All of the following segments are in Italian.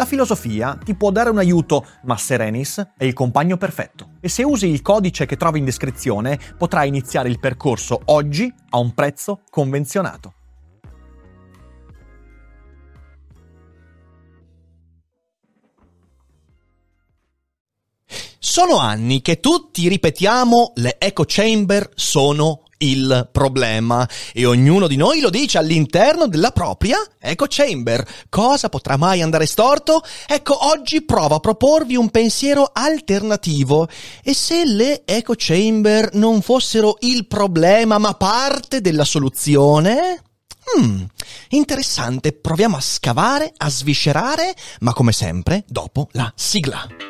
La filosofia ti può dare un aiuto, ma Serenis è il compagno perfetto. E se usi il codice che trovi in descrizione, potrai iniziare il percorso oggi a un prezzo convenzionato. Sono anni che tutti ripetiamo le echo chamber sono il problema e ognuno di noi lo dice all'interno della propria echo chamber. Cosa potrà mai andare storto? Ecco, oggi provo a proporvi un pensiero alternativo. E se le echo chamber non fossero il problema ma parte della soluzione? Hmm, interessante, proviamo a scavare, a sviscerare, ma come sempre dopo la sigla.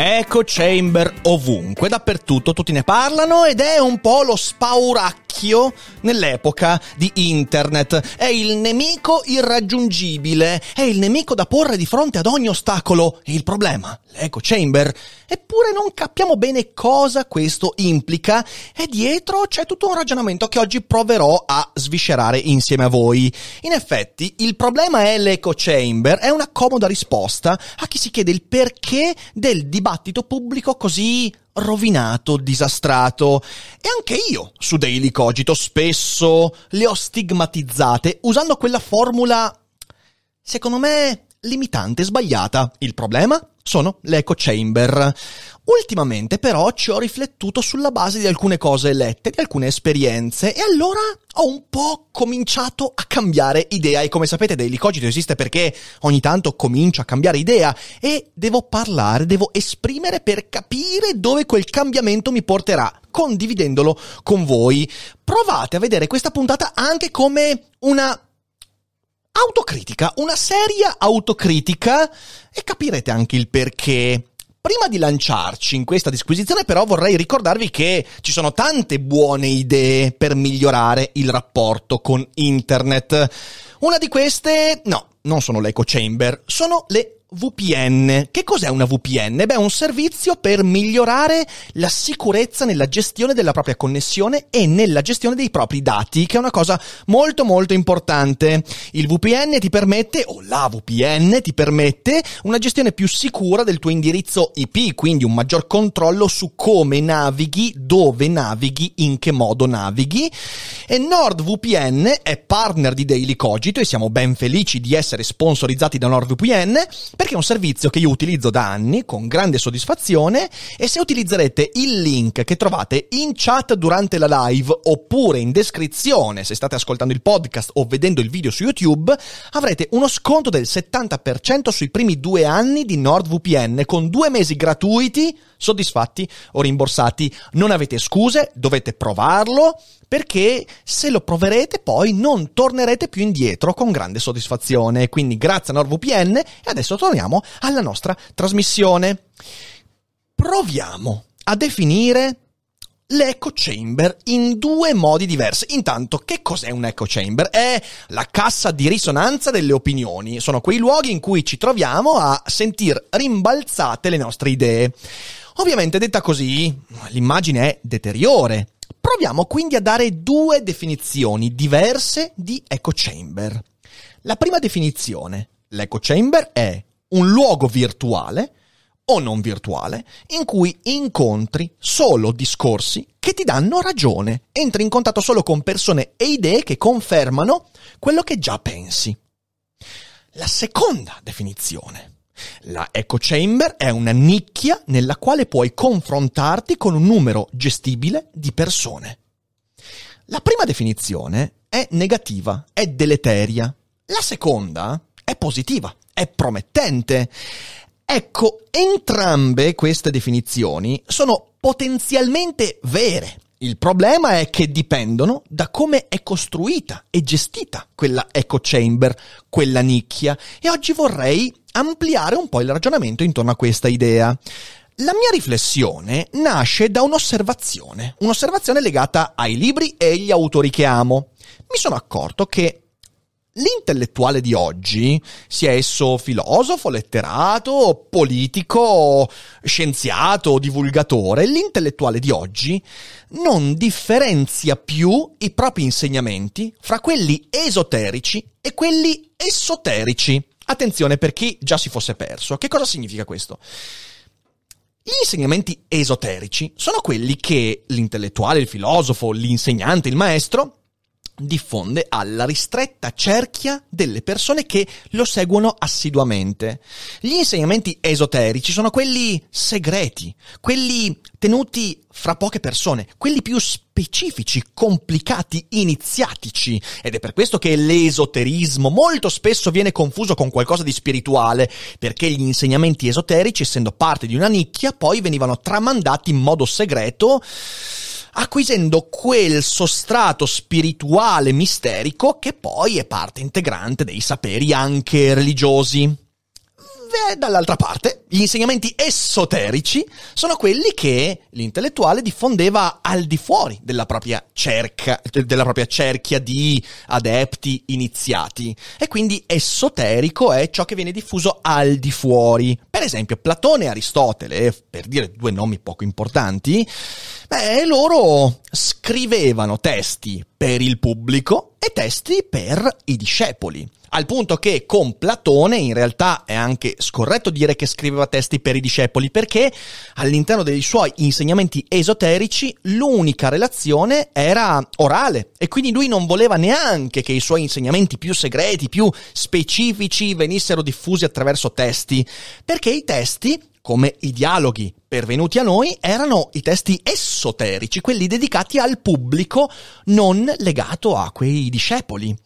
Echo chamber ovunque, dappertutto, tutti ne parlano ed è un po' lo spauracchio nell'epoca di internet. È il nemico irraggiungibile, è il nemico da porre di fronte ad ogni ostacolo. Il problema, l'echo chamber, eppure non capiamo bene cosa questo implica e dietro c'è tutto un ragionamento che oggi proverò a sviscerare insieme a voi. In effetti, il problema è l'echo chamber, è una comoda risposta a chi si chiede il perché del dibattito dibattito pubblico così rovinato, disastrato. E anche io su Daily Cogito spesso le ho stigmatizzate usando quella formula, secondo me, limitante, sbagliata. Il problema sono le echo chamber. Ultimamente però ci ho riflettuto sulla base di alcune cose lette, di alcune esperienze e allora ho un po' cominciato a cambiare idea e come sapete Daily Cogito esiste perché ogni tanto comincio a cambiare idea e devo parlare, devo esprimere per capire dove quel cambiamento mi porterà, condividendolo con voi. Provate a vedere questa puntata anche come una autocritica, una seria autocritica e capirete anche il perché. Prima di lanciarci in questa disquisizione però vorrei ricordarvi che ci sono tante buone idee per migliorare il rapporto con internet. Una di queste, no, non sono le echo chamber, sono le VPN. Che cos'è una VPN? Beh, è un servizio per migliorare la sicurezza nella gestione della propria connessione e nella gestione dei propri dati, che è una cosa molto molto importante. Il VPN ti permette, o la VPN ti permette, una gestione più sicura del tuo indirizzo IP, quindi un maggior controllo su come navighi, dove navighi, in che modo navighi. E NordVPN è partner di Daily Cogito e siamo ben felici di essere sponsorizzati da NordVPN perché è un servizio che io utilizzo da anni con grande soddisfazione e se utilizzerete il link che trovate in chat durante la live oppure in descrizione se state ascoltando il podcast o vedendo il video su YouTube, avrete uno sconto del 70% sui primi due anni di NordVPN con due mesi gratuiti, soddisfatti o rimborsati. Non avete scuse, dovete provarlo perché se lo proverete poi non tornerete più indietro con grande soddisfazione. Quindi grazie a NordVPN e adesso torniamo alla nostra trasmissione. Proviamo a definire l'echo chamber in due modi diversi. Intanto, che cos'è un echo chamber? È la cassa di risonanza delle opinioni. Sono quei luoghi in cui ci troviamo a sentir rimbalzate le nostre idee. Ovviamente detta così, l'immagine è deteriore. Proviamo quindi a dare due definizioni diverse di echo chamber. La prima definizione, l'echo chamber è un luogo virtuale o non virtuale, in cui incontri solo discorsi che ti danno ragione, entri in contatto solo con persone e idee che confermano quello che già pensi. La seconda definizione. La echo chamber è una nicchia nella quale puoi confrontarti con un numero gestibile di persone. La prima definizione è negativa, è deleteria. La seconda è positiva, è promettente. Ecco, entrambe queste definizioni sono potenzialmente vere. Il problema è che dipendono da come è costruita e gestita quella echo chamber, quella nicchia, e oggi vorrei ampliare un po' il ragionamento intorno a questa idea. La mia riflessione nasce da un'osservazione, un'osservazione legata ai libri e agli autori che amo. Mi sono accorto che L'intellettuale di oggi, sia esso filosofo, letterato, politico, scienziato, divulgatore, l'intellettuale di oggi non differenzia più i propri insegnamenti fra quelli esoterici e quelli esoterici. Attenzione per chi già si fosse perso. Che cosa significa questo? Gli insegnamenti esoterici sono quelli che l'intellettuale, il filosofo, l'insegnante, il maestro diffonde alla ristretta cerchia delle persone che lo seguono assiduamente. Gli insegnamenti esoterici sono quelli segreti, quelli tenuti fra poche persone, quelli più specifici, complicati, iniziatici. Ed è per questo che l'esoterismo molto spesso viene confuso con qualcosa di spirituale, perché gli insegnamenti esoterici, essendo parte di una nicchia, poi venivano tramandati in modo segreto acquisendo quel sostrato spirituale misterico che poi è parte integrante dei saperi anche religiosi. E dall'altra parte, gli insegnamenti esoterici sono quelli che l'intellettuale diffondeva al di fuori della propria cerca, della propria cerchia di adepti iniziati. E quindi esoterico è ciò che viene diffuso al di fuori. Per esempio, Platone e Aristotele, per dire due nomi poco importanti, beh, loro scrivevano testi per il pubblico e testi per i discepoli. Al punto che con Platone in realtà è anche scorretto dire che scriveva testi per i discepoli perché all'interno dei suoi insegnamenti esoterici l'unica relazione era orale e quindi lui non voleva neanche che i suoi insegnamenti più segreti, più specifici venissero diffusi attraverso testi, perché i testi come i dialoghi pervenuti a noi erano i testi esoterici, quelli dedicati al pubblico non legato a quei discepoli.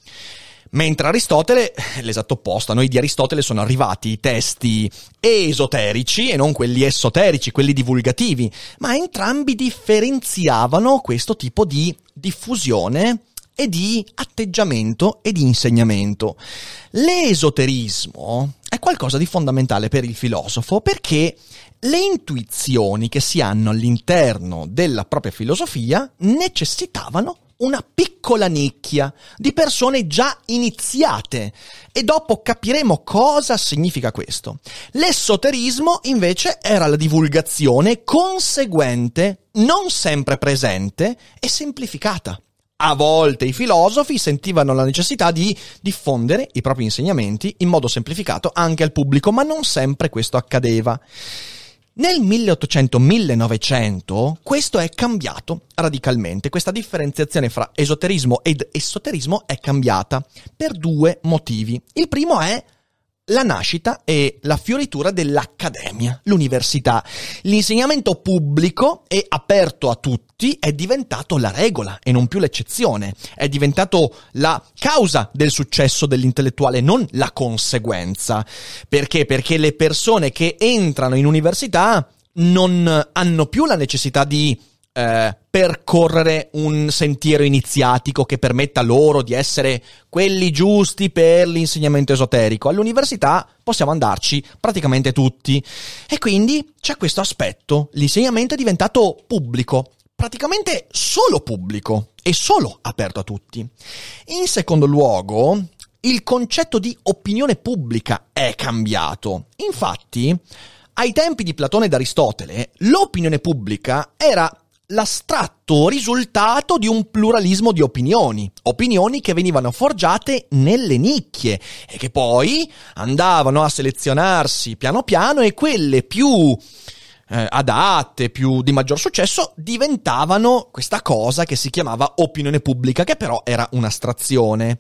Mentre Aristotele, l'esatto opposto, a noi di Aristotele sono arrivati i testi esoterici e non quelli esoterici, quelli divulgativi, ma entrambi differenziavano questo tipo di diffusione e di atteggiamento e di insegnamento. L'esoterismo è qualcosa di fondamentale per il filosofo perché le intuizioni che si hanno all'interno della propria filosofia necessitavano una piccola nicchia di persone già iniziate e dopo capiremo cosa significa questo. L'esoterismo invece era la divulgazione conseguente, non sempre presente e semplificata. A volte i filosofi sentivano la necessità di diffondere i propri insegnamenti in modo semplificato anche al pubblico, ma non sempre questo accadeva. Nel 1800-1900 questo è cambiato radicalmente, questa differenziazione fra esoterismo ed esoterismo è cambiata per due motivi. Il primo è la nascita e la fioritura dell'accademia, l'università. L'insegnamento pubblico e aperto a tutti è diventato la regola e non più l'eccezione. È diventato la causa del successo dell'intellettuale, non la conseguenza. Perché? Perché le persone che entrano in università non hanno più la necessità di eh, percorrere un sentiero iniziatico che permetta loro di essere quelli giusti per l'insegnamento esoterico. All'università possiamo andarci praticamente tutti. E quindi c'è questo aspetto. L'insegnamento è diventato pubblico, praticamente solo pubblico e solo aperto a tutti. In secondo luogo, il concetto di opinione pubblica è cambiato. Infatti, ai tempi di Platone ed Aristotele, l'opinione pubblica era l'astratto risultato di un pluralismo di opinioni, opinioni che venivano forgiate nelle nicchie e che poi andavano a selezionarsi piano piano e quelle più eh, adatte, più di maggior successo, diventavano questa cosa che si chiamava opinione pubblica, che però era un'astrazione.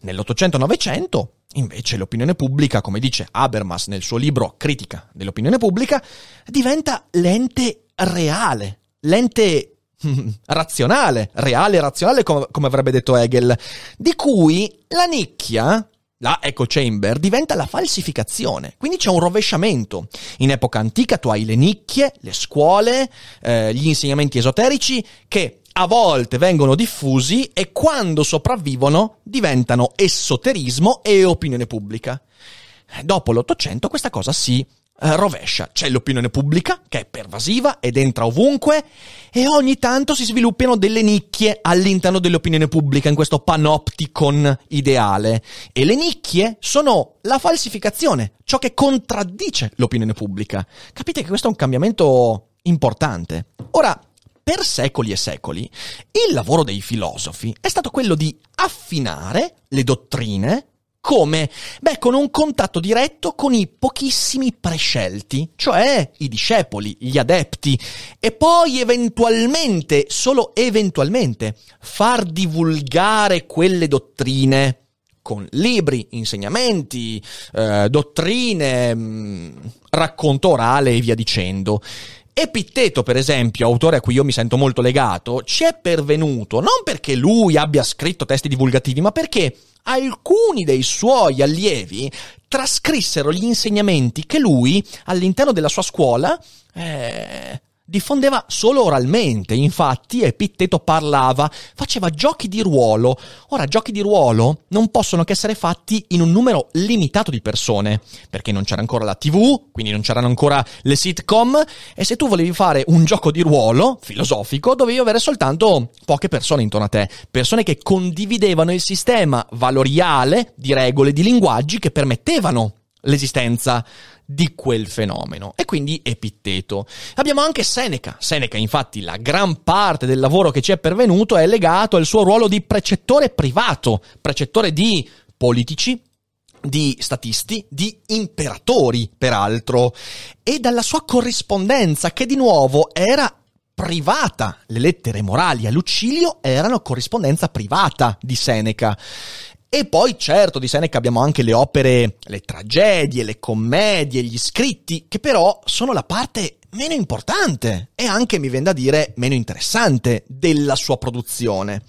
Nell'Ottocento-Novecento, invece, l'opinione pubblica, come dice Habermas nel suo libro Critica dell'opinione pubblica, diventa l'ente reale, l'ente razionale, reale e razionale, come, come avrebbe detto Hegel, di cui la nicchia, la echo chamber diventa la falsificazione, quindi c'è un rovesciamento. In epoca antica tu hai le nicchie, le scuole, eh, gli insegnamenti esoterici che a volte vengono diffusi e quando sopravvivono diventano esoterismo e opinione pubblica. Dopo l'Ottocento questa cosa si rovescia. C'è l'opinione pubblica, che è pervasiva ed entra ovunque, e ogni tanto si sviluppano delle nicchie all'interno dell'opinione pubblica in questo panopticon ideale. E le nicchie sono la falsificazione, ciò che contraddice l'opinione pubblica. Capite che questo è un cambiamento importante. Ora, per secoli e secoli, il lavoro dei filosofi è stato quello di affinare le dottrine come? Beh, con un contatto diretto con i pochissimi prescelti, cioè i discepoli, gli adepti, e poi eventualmente, solo eventualmente, far divulgare quelle dottrine con libri, insegnamenti, eh, dottrine, mh, mm, racconto orale e via dicendo. Epitteto, per esempio, autore a cui io mi sento molto legato, ci è pervenuto non perché lui abbia scritto testi divulgativi, ma perché alcuni dei suoi allievi trascrissero gli insegnamenti che lui all'interno della sua scuola eh, diffondeva solo oralmente, infatti Epitteto parlava, faceva giochi di ruolo. Ora, giochi di ruolo non possono che essere fatti in un numero limitato di persone, perché non c'era ancora la TV, quindi non c'erano ancora le sitcom, e se tu volevi fare un gioco di ruolo filosofico, dovevi avere soltanto poche persone intorno a te, persone che condividevano il sistema valoriale di regole, di linguaggi che permettevano l'esistenza di quel fenomeno e quindi Epitteto. Abbiamo anche Seneca. Seneca, infatti, la gran parte del lavoro che ci è pervenuto è legato al suo ruolo di precettore privato, precettore di politici, di statisti, di imperatori, peraltro, e dalla sua corrispondenza che di nuovo era privata. Le lettere morali a Lucilio erano corrispondenza privata di Seneca. E poi certo di Seneca abbiamo anche le opere, le tragedie, le commedie, gli scritti, che però sono la parte meno importante e anche, mi viene da dire, meno interessante della sua produzione.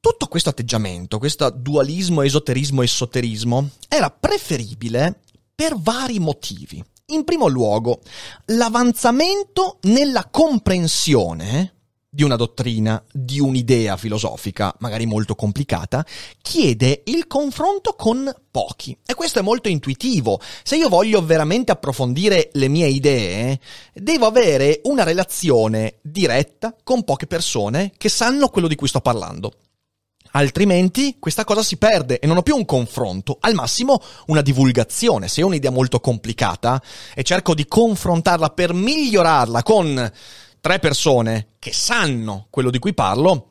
Tutto questo atteggiamento, questo dualismo esoterismo-esoterismo, era preferibile per vari motivi. In primo luogo, l'avanzamento nella comprensione di una dottrina, di un'idea filosofica, magari molto complicata, chiede il confronto con pochi. E questo è molto intuitivo. Se io voglio veramente approfondire le mie idee, devo avere una relazione diretta con poche persone che sanno quello di cui sto parlando. Altrimenti questa cosa si perde e non ho più un confronto, al massimo una divulgazione. Se ho un'idea molto complicata e cerco di confrontarla per migliorarla con tre persone che sanno quello di cui parlo,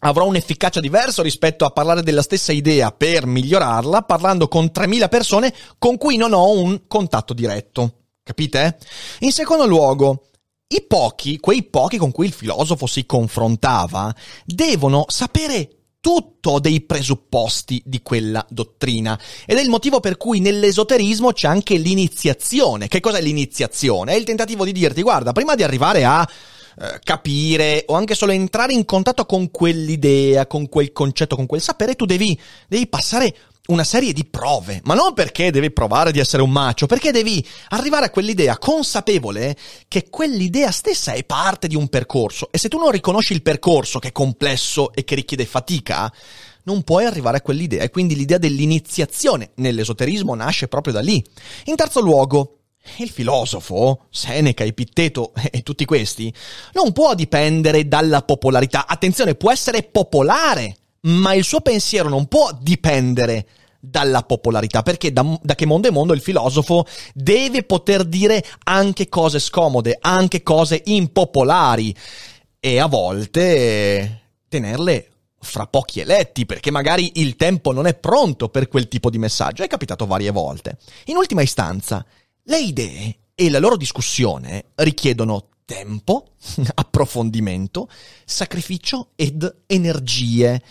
avrò un'efficacia diversa rispetto a parlare della stessa idea per migliorarla parlando con 3000 persone con cui non ho un contatto diretto. Capite? In secondo luogo, i pochi, quei pochi con cui il filosofo si confrontava, devono sapere tutto dei presupposti di quella dottrina. Ed è il motivo per cui nell'esoterismo c'è anche l'iniziazione. Che cos'è l'iniziazione? È il tentativo di dirti, guarda, prima di arrivare a eh, capire o anche solo entrare in contatto con quell'idea, con quel concetto, con quel sapere, tu devi, devi passare una serie di prove, ma non perché devi provare di essere un macio, perché devi arrivare a quell'idea consapevole che quell'idea stessa è parte di un percorso e se tu non riconosci il percorso che è complesso e che richiede fatica, non puoi arrivare a quell'idea e quindi l'idea dell'iniziazione nell'esoterismo nasce proprio da lì. In terzo luogo, il filosofo, Seneca, Epitteto e tutti questi, non può dipendere dalla popolarità. Attenzione, può essere popolare ma il suo pensiero non può dipendere dalla popolarità, perché da, da, che mondo è mondo il filosofo deve poter dire anche cose scomode, anche cose impopolari. e a volte tenerle fra pochi eletti, perché magari il tempo non è pronto per quel tipo di messaggio. È capitato varie volte. In ultima istanza, le idee e la loro discussione richiedono tempo, approfondimento, sacrificio ed energie.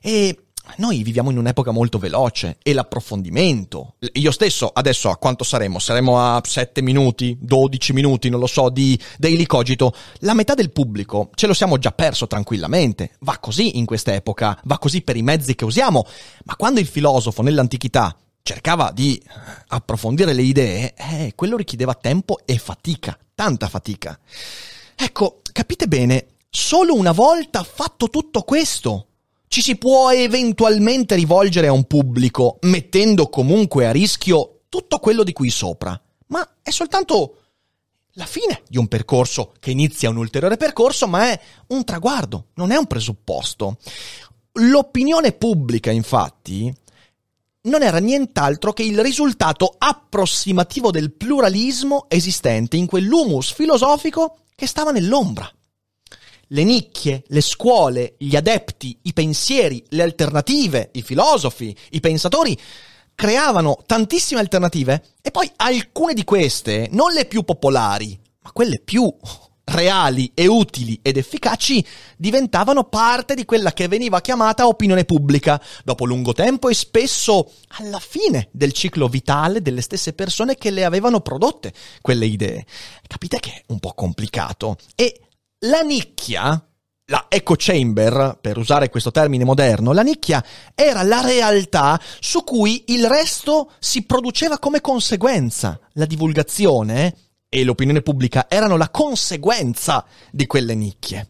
E noi viviamo in un'epoca molto veloce e l'approfondimento. Io stesso adesso a quanto saremo? Saremo a 7 minuti, 12 minuti, non lo so, di Daily Cogito. La metà del pubblico ce lo siamo già perso tranquillamente. Va così in quest'epoca, va così per i mezzi che usiamo. Ma quando il filosofo nell'antichità cercava di approfondire le idee, eh, quello richiedeva tempo e fatica, tanta fatica. Ecco, capite bene, solo una volta fatto tutto questo, ci si può eventualmente rivolgere a un pubblico, mettendo comunque a rischio tutto quello di cui sopra. Ma è soltanto la fine di un percorso che inizia un ulteriore percorso, ma è un traguardo, non è un presupposto. L'opinione pubblica, infatti, non era nient'altro che il risultato approssimativo del pluralismo esistente in quell'humus filosofico che stava nell'ombra. Le nicchie, le scuole, gli adepti, i pensieri, le alternative, i filosofi, i pensatori creavano tantissime alternative e poi alcune di queste, non le più popolari, ma quelle più reali e utili ed efficaci, diventavano parte di quella che veniva chiamata opinione pubblica, dopo lungo tempo e spesso alla fine del ciclo vitale delle stesse persone che le avevano prodotte quelle idee. Capite che è un po' complicato e la nicchia, la echo chamber, per usare questo termine moderno, la nicchia era la realtà su cui il resto si produceva come conseguenza. La divulgazione e l'opinione pubblica erano la conseguenza di quelle nicchie.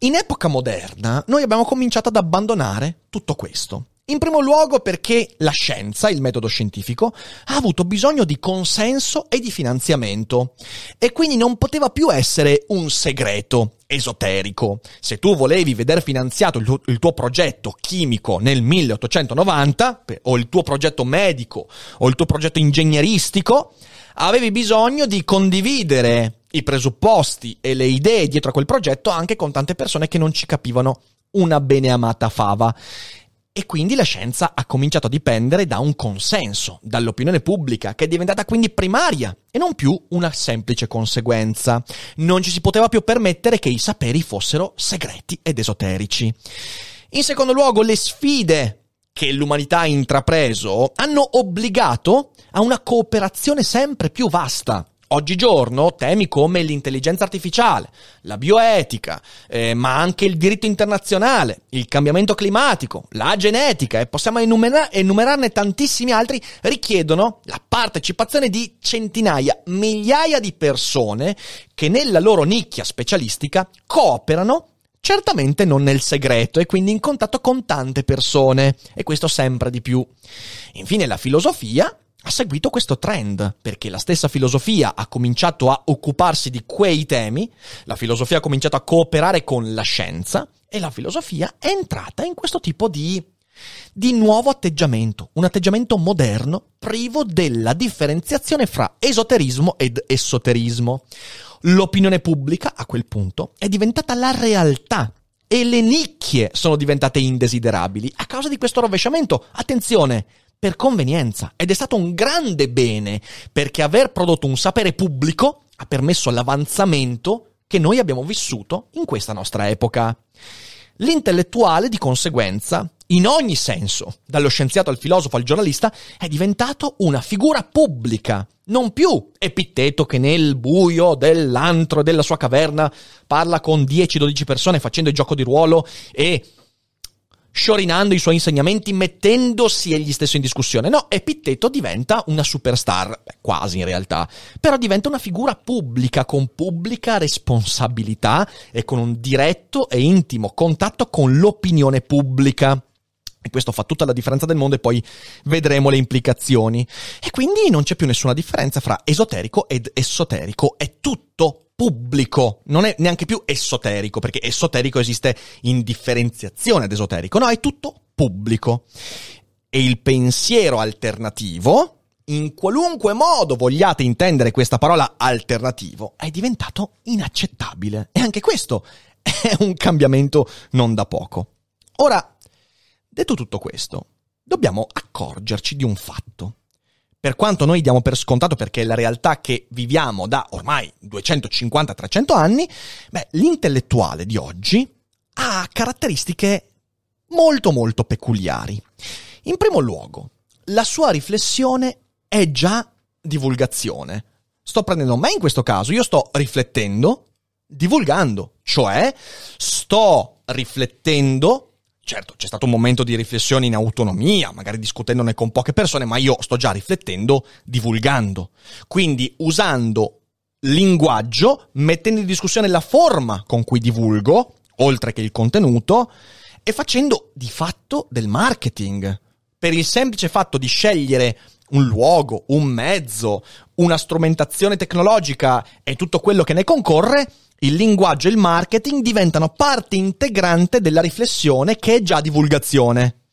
In epoca moderna noi abbiamo cominciato ad abbandonare tutto questo. In primo luogo perché la scienza, il metodo scientifico, ha avuto bisogno di consenso e di finanziamento e quindi non poteva più essere un segreto esoterico. Se tu volevi vedere finanziato il tuo, il tuo progetto chimico nel 1890 o il tuo progetto medico o il tuo progetto ingegneristico, avevi bisogno di condividere i presupposti e le idee dietro a quel progetto anche con tante persone che non ci capivano una beneamata fava. E quindi la scienza ha cominciato a dipendere da un consenso, dall'opinione pubblica, che è diventata quindi primaria e non più una semplice conseguenza. Non ci si poteva più permettere che i saperi fossero segreti ed esoterici. In secondo luogo, le sfide che l'umanità ha intrapreso hanno obbligato a una cooperazione sempre più vasta. Oggigiorno temi come l'intelligenza artificiale, la bioetica, eh, ma anche il diritto internazionale, il cambiamento climatico, la genetica e possiamo enumerar- enumerarne tantissimi altri, richiedono la partecipazione di centinaia, migliaia di persone che nella loro nicchia specialistica cooperano Certamente non nel segreto e quindi in contatto con tante persone, e questo sempre di più. Infine la filosofia ha seguito questo trend, perché la stessa filosofia ha cominciato a occuparsi di quei temi, la filosofia ha cominciato a cooperare con la scienza e la filosofia è entrata in questo tipo di, di nuovo atteggiamento, un atteggiamento moderno privo della differenziazione fra esoterismo ed esoterismo. L'opinione pubblica, a quel punto, è diventata la realtà e le nicchie sono diventate indesiderabili a causa di questo rovesciamento. Attenzione, per convenienza ed è stato un grande bene perché aver prodotto un sapere pubblico ha permesso l'avanzamento che noi abbiamo vissuto in questa nostra epoca. L'intellettuale, di conseguenza, in ogni senso, dallo scienziato al filosofo al giornalista, è diventato una figura pubblica, non più Epitteto che nel buio dell'antro della sua caverna parla con 10-12 persone facendo il gioco di ruolo e sciorinando i suoi insegnamenti, mettendosi egli stesso in discussione. No, Epitteto diventa una superstar, quasi in realtà, però diventa una figura pubblica, con pubblica responsabilità e con un diretto e intimo contatto con l'opinione pubblica. E questo fa tutta la differenza del mondo e poi vedremo le implicazioni. E quindi non c'è più nessuna differenza fra esoterico ed esoterico, è tutto pubblico, non è neanche più esoterico, perché esoterico esiste in differenziazione ad esoterico, no, è tutto pubblico. E il pensiero alternativo, in qualunque modo vogliate intendere questa parola alternativo, è diventato inaccettabile. E anche questo è un cambiamento non da poco. Ora, detto tutto questo, dobbiamo accorgerci di un fatto. Per quanto noi diamo per scontato perché è la realtà che viviamo da ormai 250-300 anni, beh, l'intellettuale di oggi ha caratteristiche molto molto peculiari. In primo luogo, la sua riflessione è già divulgazione. Sto prendendo me in questo caso, io sto riflettendo, divulgando, cioè sto riflettendo Certo, c'è stato un momento di riflessione in autonomia, magari discutendone con poche persone, ma io sto già riflettendo, divulgando. Quindi usando linguaggio, mettendo in discussione la forma con cui divulgo, oltre che il contenuto, e facendo di fatto del marketing. Per il semplice fatto di scegliere un luogo, un mezzo, una strumentazione tecnologica e tutto quello che ne concorre, il linguaggio e il marketing diventano parte integrante della riflessione che è già divulgazione.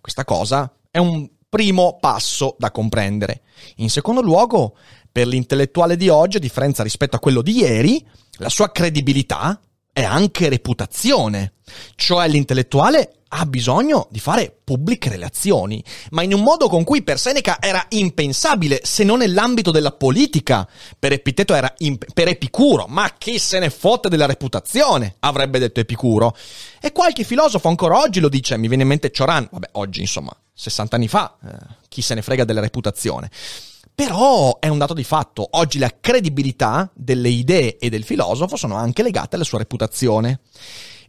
Questa cosa è un primo passo da comprendere. In secondo luogo, per l'intellettuale di oggi, a differenza rispetto a quello di ieri, la sua credibilità è anche reputazione. Cioè l'intellettuale ha bisogno di fare pubbliche relazioni, ma in un modo con cui per Seneca era impensabile, se non nell'ambito della politica. Per Epiteto era imp- per Epicuro, ma chi se ne fotte della reputazione, avrebbe detto Epicuro. E qualche filosofo ancora oggi lo dice, mi viene in mente Cioran, vabbè, oggi insomma, 60 anni fa, eh, chi se ne frega della reputazione. Però è un dato di fatto, oggi la credibilità delle idee e del filosofo sono anche legate alla sua reputazione.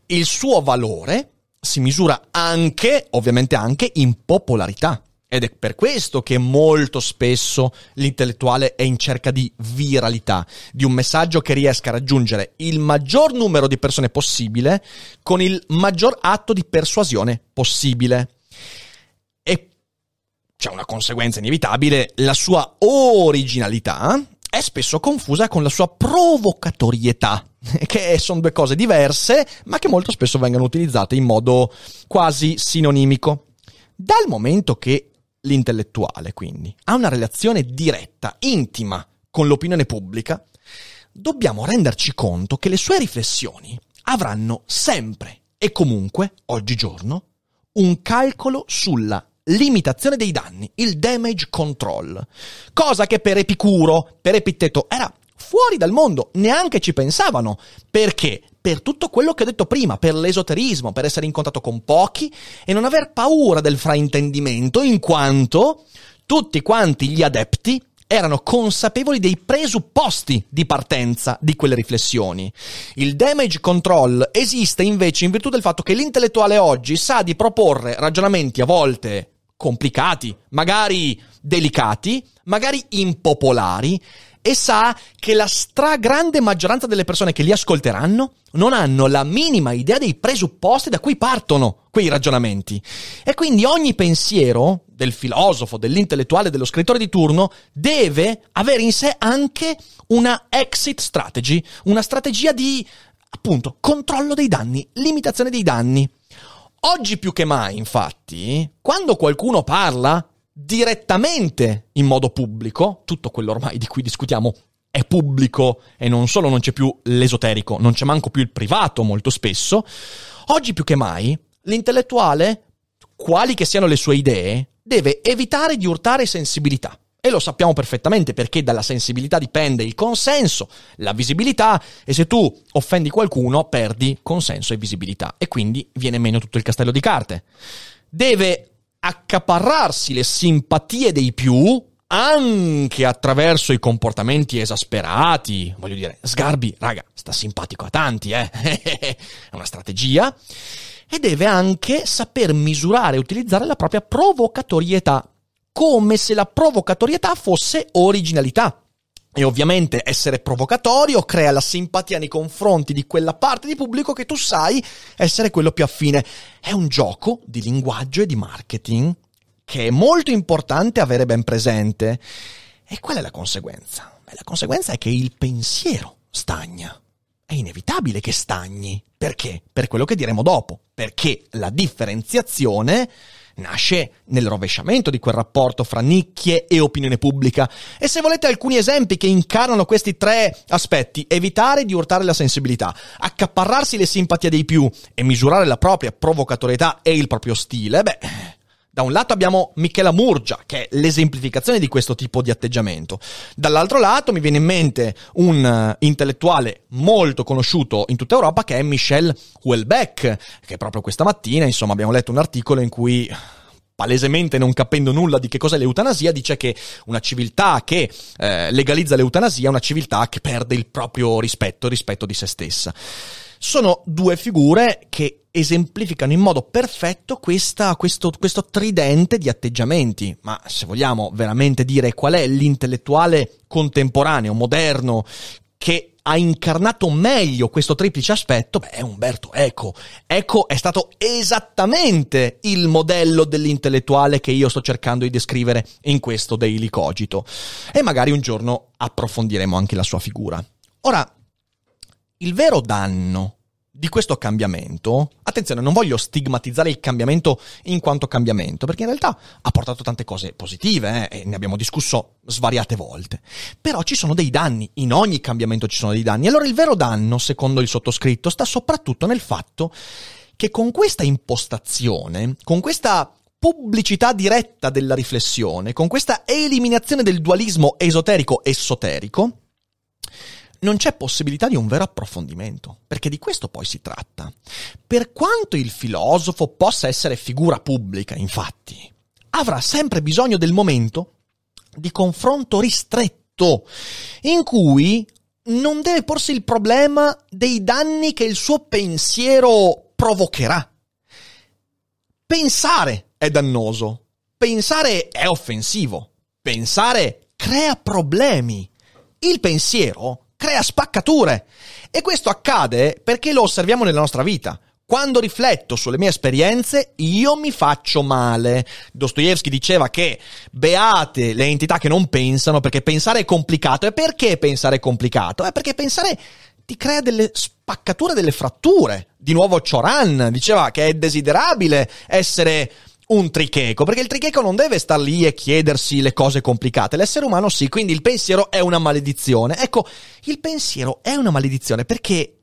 Il suo valore si misura anche, ovviamente anche, in popolarità. Ed è per questo che molto spesso l'intellettuale è in cerca di viralità, di un messaggio che riesca a raggiungere il maggior numero di persone possibile con il maggior atto di persuasione possibile. E c'è una conseguenza inevitabile, la sua originalità è spesso confusa con la sua provocatorietà, che sono due cose diverse, ma che molto spesso vengono utilizzate in modo quasi sinonimico. Dal momento che l'intellettuale, quindi, ha una relazione diretta, intima con l'opinione pubblica, dobbiamo renderci conto che le sue riflessioni avranno sempre e comunque, oggigiorno, un calcolo sulla limitazione dei danni, il damage control. Cosa che per Epicuro, per Epitteto era fuori dal mondo, neanche ci pensavano. Perché? Per tutto quello che ho detto prima, per l'esoterismo, per essere in contatto con pochi e non aver paura del fraintendimento, in quanto tutti quanti gli adepti erano consapevoli dei presupposti di partenza di quelle riflessioni. Il damage control esiste invece in virtù del fatto che l'intellettuale oggi sa di proporre ragionamenti a volte complicati, magari delicati, magari impopolari, e sa che la stragrande maggioranza delle persone che li ascolteranno non hanno la minima idea dei presupposti da cui partono quei ragionamenti. E quindi ogni pensiero del filosofo, dell'intellettuale, dello scrittore di turno deve avere in sé anche una exit strategy, una strategia di appunto controllo dei danni, limitazione dei danni. Oggi più che mai, infatti, quando qualcuno parla direttamente in modo pubblico, tutto quello ormai di cui discutiamo è pubblico e non solo non c'è più l'esoterico, non c'è manco più il privato molto spesso, oggi più che mai l'intellettuale, quali che siano le sue idee, deve evitare di urtare sensibilità. E lo sappiamo perfettamente perché dalla sensibilità dipende il consenso, la visibilità e se tu offendi qualcuno perdi consenso e visibilità e quindi viene meno tutto il castello di carte. Deve accaparrarsi le simpatie dei più anche attraverso i comportamenti esasperati. Voglio dire, Sgarbi, raga, sta simpatico a tanti, eh? È una strategia. E deve anche saper misurare e utilizzare la propria provocatorietà come se la provocatorietà fosse originalità. E ovviamente essere provocatorio crea la simpatia nei confronti di quella parte di pubblico che tu sai essere quello più affine. È un gioco di linguaggio e di marketing che è molto importante avere ben presente. E qual è la conseguenza? Beh, la conseguenza è che il pensiero stagna. È inevitabile che stagni. Perché? Per quello che diremo dopo. Perché la differenziazione nasce nel rovesciamento di quel rapporto fra nicchie e opinione pubblica. E se volete alcuni esempi che incarnano questi tre aspetti, evitare di urtare la sensibilità, accaparrarsi le simpatie dei più e misurare la propria provocatorietà e il proprio stile, beh, da un lato abbiamo Michela Murgia, che è l'esemplificazione di questo tipo di atteggiamento. Dall'altro lato mi viene in mente un uh, intellettuale molto conosciuto in tutta Europa che è Michel Houellebecq, che proprio questa mattina, insomma, abbiamo letto un articolo in cui palesemente non capendo nulla di che cos'è l'eutanasia, dice che una civiltà che eh, legalizza l'eutanasia è una civiltà che perde il proprio rispetto, rispetto di se stessa. Sono due figure che esemplificano in modo perfetto questa, questo, questo tridente di atteggiamenti. Ma se vogliamo veramente dire qual è l'intellettuale contemporaneo, moderno, che ha incarnato meglio questo triplice aspetto, beh, è Umberto Eco. Eco è stato esattamente il modello dell'intellettuale che io sto cercando di descrivere in questo Daily Cogito. E magari un giorno approfondiremo anche la sua figura. Ora, il vero danno di questo cambiamento, attenzione, non voglio stigmatizzare il cambiamento in quanto cambiamento, perché in realtà ha portato tante cose positive eh, e ne abbiamo discusso svariate volte. Però ci sono dei danni, in ogni cambiamento ci sono dei danni. Allora il vero danno, secondo il sottoscritto, sta soprattutto nel fatto che con questa impostazione, con questa pubblicità diretta della riflessione, con questa eliminazione del dualismo esoterico-esoterico, non c'è possibilità di un vero approfondimento, perché di questo poi si tratta. Per quanto il filosofo possa essere figura pubblica, infatti, avrà sempre bisogno del momento di confronto ristretto, in cui non deve porsi il problema dei danni che il suo pensiero provocherà. Pensare è dannoso, pensare è offensivo, pensare crea problemi. Il pensiero crea spaccature. E questo accade perché lo osserviamo nella nostra vita. Quando rifletto sulle mie esperienze, io mi faccio male. Dostoevsky diceva che beate le entità che non pensano perché pensare è complicato. E perché pensare è complicato? È perché pensare ti crea delle spaccature, delle fratture. Di nuovo Cioran diceva che è desiderabile essere un tricheco, perché il tricheco non deve star lì e chiedersi le cose complicate, l'essere umano sì, quindi il pensiero è una maledizione. Ecco, il pensiero è una maledizione perché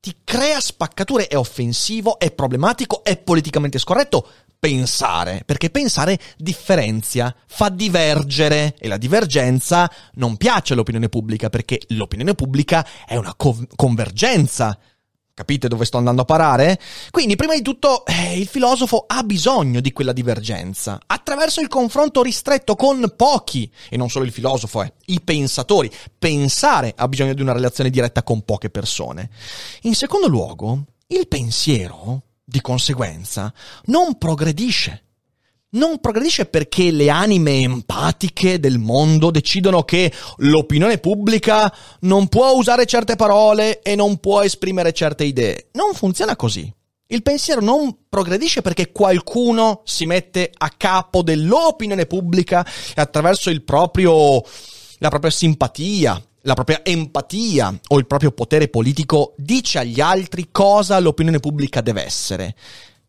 ti crea spaccature, è offensivo, è problematico, è politicamente scorretto pensare, perché pensare differenzia, fa divergere e la divergenza non piace all'opinione pubblica perché l'opinione pubblica è una co- convergenza Capite dove sto andando a parare? Quindi, prima di tutto, eh, il filosofo ha bisogno di quella divergenza, attraverso il confronto ristretto con pochi, e non solo il filosofo, eh, i pensatori. Pensare ha bisogno di una relazione diretta con poche persone. In secondo luogo, il pensiero, di conseguenza, non progredisce non progredisce perché le anime empatiche del mondo decidono che l'opinione pubblica non può usare certe parole e non può esprimere certe idee. Non funziona così. Il pensiero non progredisce perché qualcuno si mette a capo dell'opinione pubblica e attraverso proprio, la propria simpatia, la propria empatia o il proprio potere politico dice agli altri cosa l'opinione pubblica deve essere.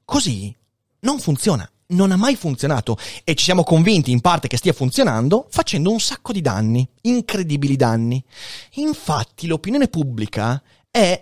Così non funziona non ha mai funzionato e ci siamo convinti in parte che stia funzionando facendo un sacco di danni, incredibili danni. Infatti l'opinione pubblica è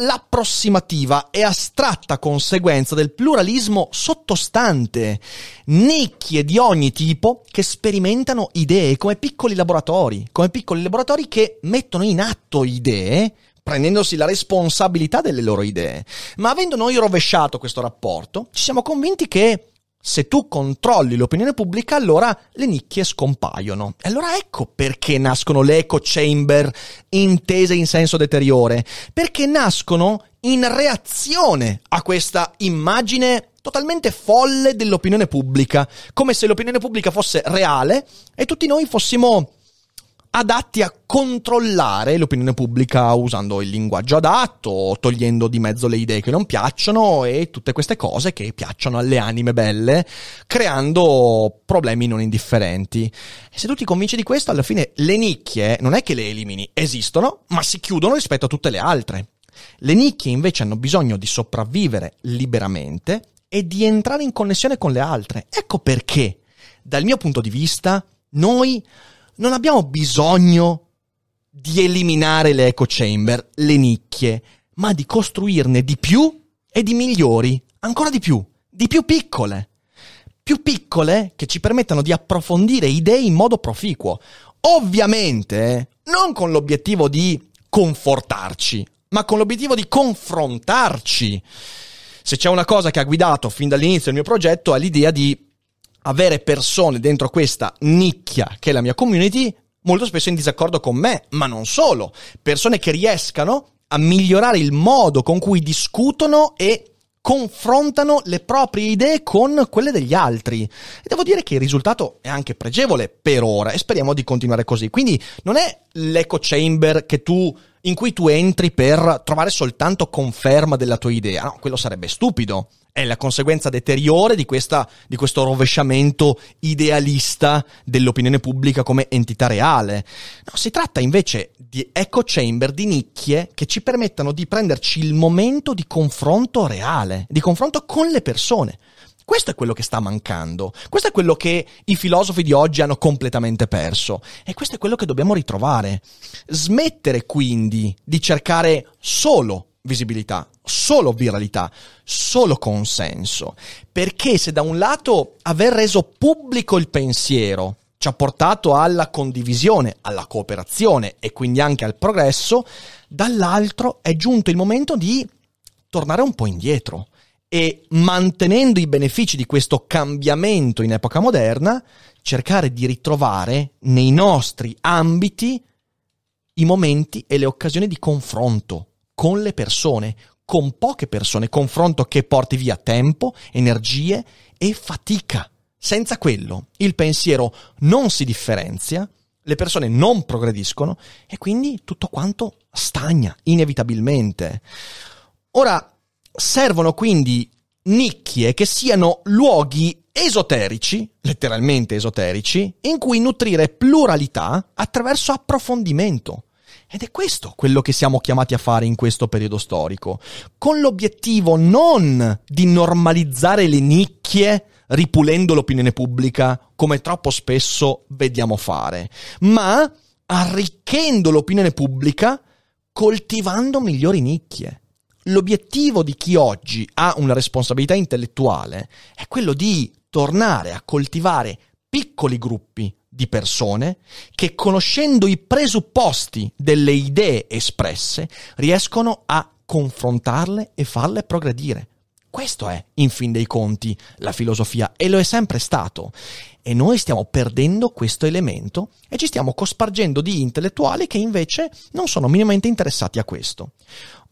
l'approssimativa e astratta conseguenza del pluralismo sottostante, nicchie di ogni tipo che sperimentano idee come piccoli laboratori, come piccoli laboratori che mettono in atto idee prendendosi la responsabilità delle loro idee. Ma avendo noi rovesciato questo rapporto, ci siamo convinti che se tu controlli l'opinione pubblica, allora le nicchie scompaiono. E allora ecco perché nascono le echo chamber intese in senso deteriore. Perché nascono in reazione a questa immagine totalmente folle dell'opinione pubblica, come se l'opinione pubblica fosse reale e tutti noi fossimo adatti a controllare l'opinione pubblica usando il linguaggio adatto, togliendo di mezzo le idee che non piacciono e tutte queste cose che piacciono alle anime belle, creando problemi non indifferenti. E se tu ti convinci di questo, alla fine le nicchie non è che le elimini, esistono, ma si chiudono rispetto a tutte le altre. Le nicchie invece hanno bisogno di sopravvivere liberamente e di entrare in connessione con le altre. Ecco perché, dal mio punto di vista, noi non abbiamo bisogno di eliminare le echo chamber, le nicchie, ma di costruirne di più e di migliori, ancora di più, di più piccole. Più piccole che ci permettano di approfondire idee in modo proficuo. Ovviamente non con l'obiettivo di confortarci, ma con l'obiettivo di confrontarci. Se c'è una cosa che ha guidato fin dall'inizio il mio progetto è l'idea di avere persone dentro questa nicchia che è la mia community molto spesso in disaccordo con me, ma non solo, persone che riescano a migliorare il modo con cui discutono e confrontano le proprie idee con quelle degli altri. E devo dire che il risultato è anche pregevole per ora e speriamo di continuare così. Quindi non è l'echo chamber che tu in cui tu entri per trovare soltanto conferma della tua idea. No, quello sarebbe stupido è la conseguenza deteriore di, questa, di questo rovesciamento idealista dell'opinione pubblica come entità reale. No, si tratta invece di echo chamber, di nicchie che ci permettano di prenderci il momento di confronto reale, di confronto con le persone. Questo è quello che sta mancando, questo è quello che i filosofi di oggi hanno completamente perso e questo è quello che dobbiamo ritrovare. Smettere quindi di cercare solo visibilità, solo viralità, solo consenso. Perché se da un lato aver reso pubblico il pensiero ci ha portato alla condivisione, alla cooperazione e quindi anche al progresso, dall'altro è giunto il momento di tornare un po' indietro e mantenendo i benefici di questo cambiamento in epoca moderna, cercare di ritrovare nei nostri ambiti i momenti e le occasioni di confronto, con le persone, con poche persone, confronto che porti via tempo, energie e fatica. Senza quello il pensiero non si differenzia, le persone non progrediscono e quindi tutto quanto stagna inevitabilmente. Ora, servono quindi nicchie che siano luoghi esoterici, letteralmente esoterici, in cui nutrire pluralità attraverso approfondimento. Ed è questo quello che siamo chiamati a fare in questo periodo storico, con l'obiettivo non di normalizzare le nicchie ripulendo l'opinione pubblica, come troppo spesso vediamo fare, ma arricchendo l'opinione pubblica coltivando migliori nicchie. L'obiettivo di chi oggi ha una responsabilità intellettuale è quello di tornare a coltivare piccoli gruppi di persone che conoscendo i presupposti delle idee espresse riescono a confrontarle e farle progredire. Questo è, in fin dei conti, la filosofia e lo è sempre stato. E noi stiamo perdendo questo elemento e ci stiamo cospargendo di intellettuali che invece non sono minimamente interessati a questo.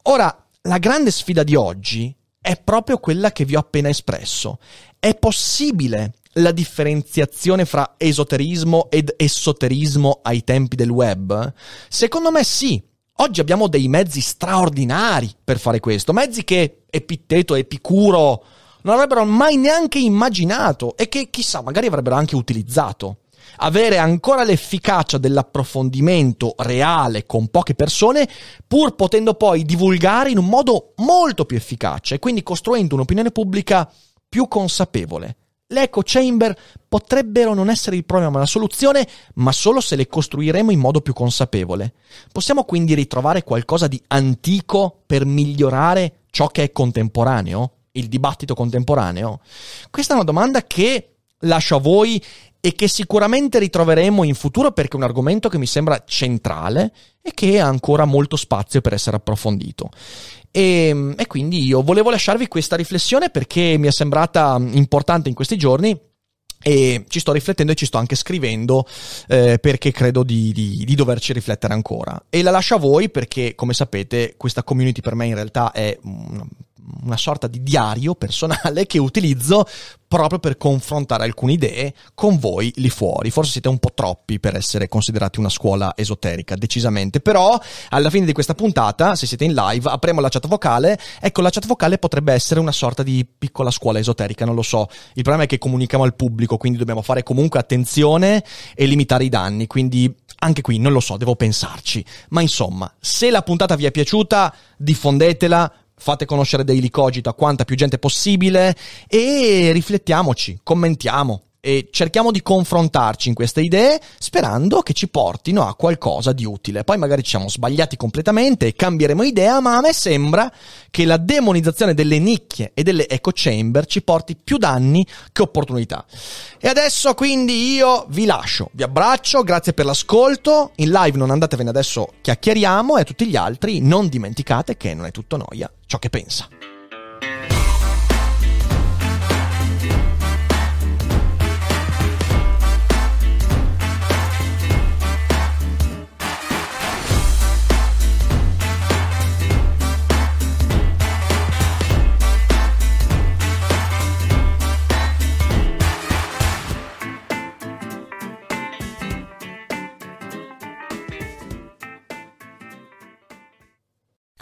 Ora, la grande sfida di oggi è proprio quella che vi ho appena espresso. È possibile la differenziazione fra esoterismo ed esoterismo ai tempi del web? Secondo me sì. Oggi abbiamo dei mezzi straordinari per fare questo, mezzi che Epitteto e Epicuro non avrebbero mai neanche immaginato e che chissà magari avrebbero anche utilizzato. Avere ancora l'efficacia dell'approfondimento reale con poche persone, pur potendo poi divulgare in un modo molto più efficace, quindi costruendo un'opinione pubblica più consapevole le echo chamber potrebbero non essere il problema ma la soluzione, ma solo se le costruiremo in modo più consapevole. Possiamo quindi ritrovare qualcosa di antico per migliorare ciò che è contemporaneo? Il dibattito contemporaneo? Questa è una domanda che lascio a voi e che sicuramente ritroveremo in futuro perché è un argomento che mi sembra centrale e che ha ancora molto spazio per essere approfondito. E, e quindi io volevo lasciarvi questa riflessione perché mi è sembrata importante in questi giorni e ci sto riflettendo e ci sto anche scrivendo eh, perché credo di, di, di, doverci riflettere ancora. E la lascio a voi perché, come sapete, questa community per me in realtà è una sorta di diario personale che utilizzo proprio per confrontare alcune idee con voi lì fuori. Forse siete un po' troppi per essere considerati una scuola esoterica, decisamente. Però, alla fine di questa puntata, se siete in live, apriamo la chat vocale. Ecco, la chat vocale potrebbe essere una sorta di piccola scuola esoterica, non lo so. Il problema è che comunichiamo al pubblico, quindi dobbiamo fare comunque attenzione e limitare i danni. Quindi anche qui non lo so, devo pensarci. Ma insomma, se la puntata vi è piaciuta, diffondetela fate conoscere Daily Cogito a quanta più gente possibile e riflettiamoci, commentiamo e cerchiamo di confrontarci in queste idee sperando che ci portino a qualcosa di utile. Poi magari ci siamo sbagliati completamente e cambieremo idea, ma a me sembra che la demonizzazione delle nicchie e delle echo chamber ci porti più danni che opportunità. E adesso quindi io vi lascio, vi abbraccio, grazie per l'ascolto, in live non andatevene adesso chiacchieriamo e a tutti gli altri non dimenticate che non è tutto noia ciò che pensa.